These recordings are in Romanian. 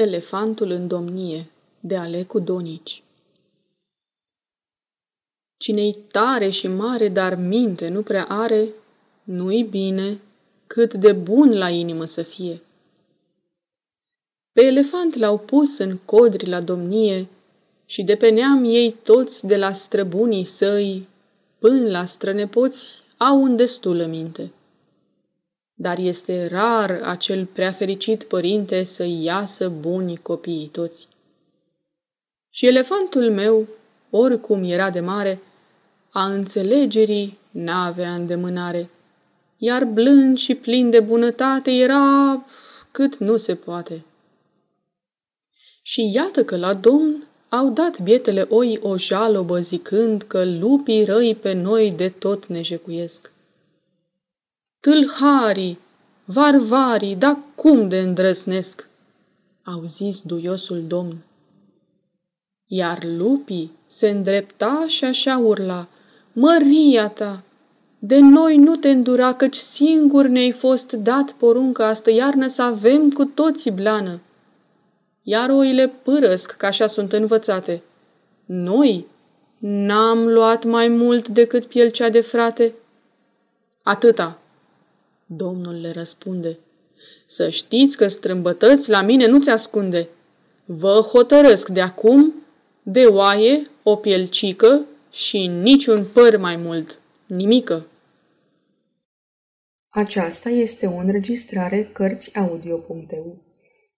Elefantul în domnie de Alecu Donici Cine-i tare și mare, dar minte nu prea are, nu-i bine cât de bun la inimă să fie. Pe elefant l-au pus în codri la domnie și de pe neam ei toți de la străbunii săi până la strănepoți au un destul minte dar este rar acel prea fericit părinte să iasă buni copiii toți. Și elefantul meu, oricum era de mare, a înțelegerii n-avea îndemânare, iar blând și plin de bunătate era cât nu se poate. Și iată că la domn au dat bietele oi o jalobă zicând că lupii răi pe noi de tot ne jecuiesc. Tâlharii, varvarii, da cum de îndrăsnesc, au zis duiosul domn. Iar lupii se îndrepta și așa urla, Măria ta, de noi nu te îndura, căci singur ne-ai fost dat poruncă astă iarnă să avem cu toții blană. Iar oile pârăsc, că așa sunt învățate. Noi n-am luat mai mult decât pielcea de frate. Atâta, Domnul le răspunde, Să știți că strâmbătăți la mine nu-ți ascunde. Vă hotărăsc de acum de oaie o pielcică și niciun păr mai mult, nimică. Aceasta este o înregistrare Cărțiaudio.eu.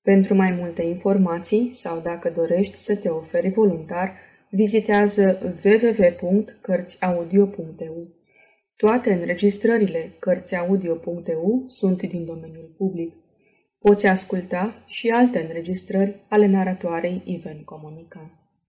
Pentru mai multe informații sau dacă dorești să te oferi voluntar, vizitează www.cărțiaudio.eu. Toate înregistrările Cărțiaudio.eu sunt din domeniul public. Poți asculta și alte înregistrări ale naratoarei Iven Comunica.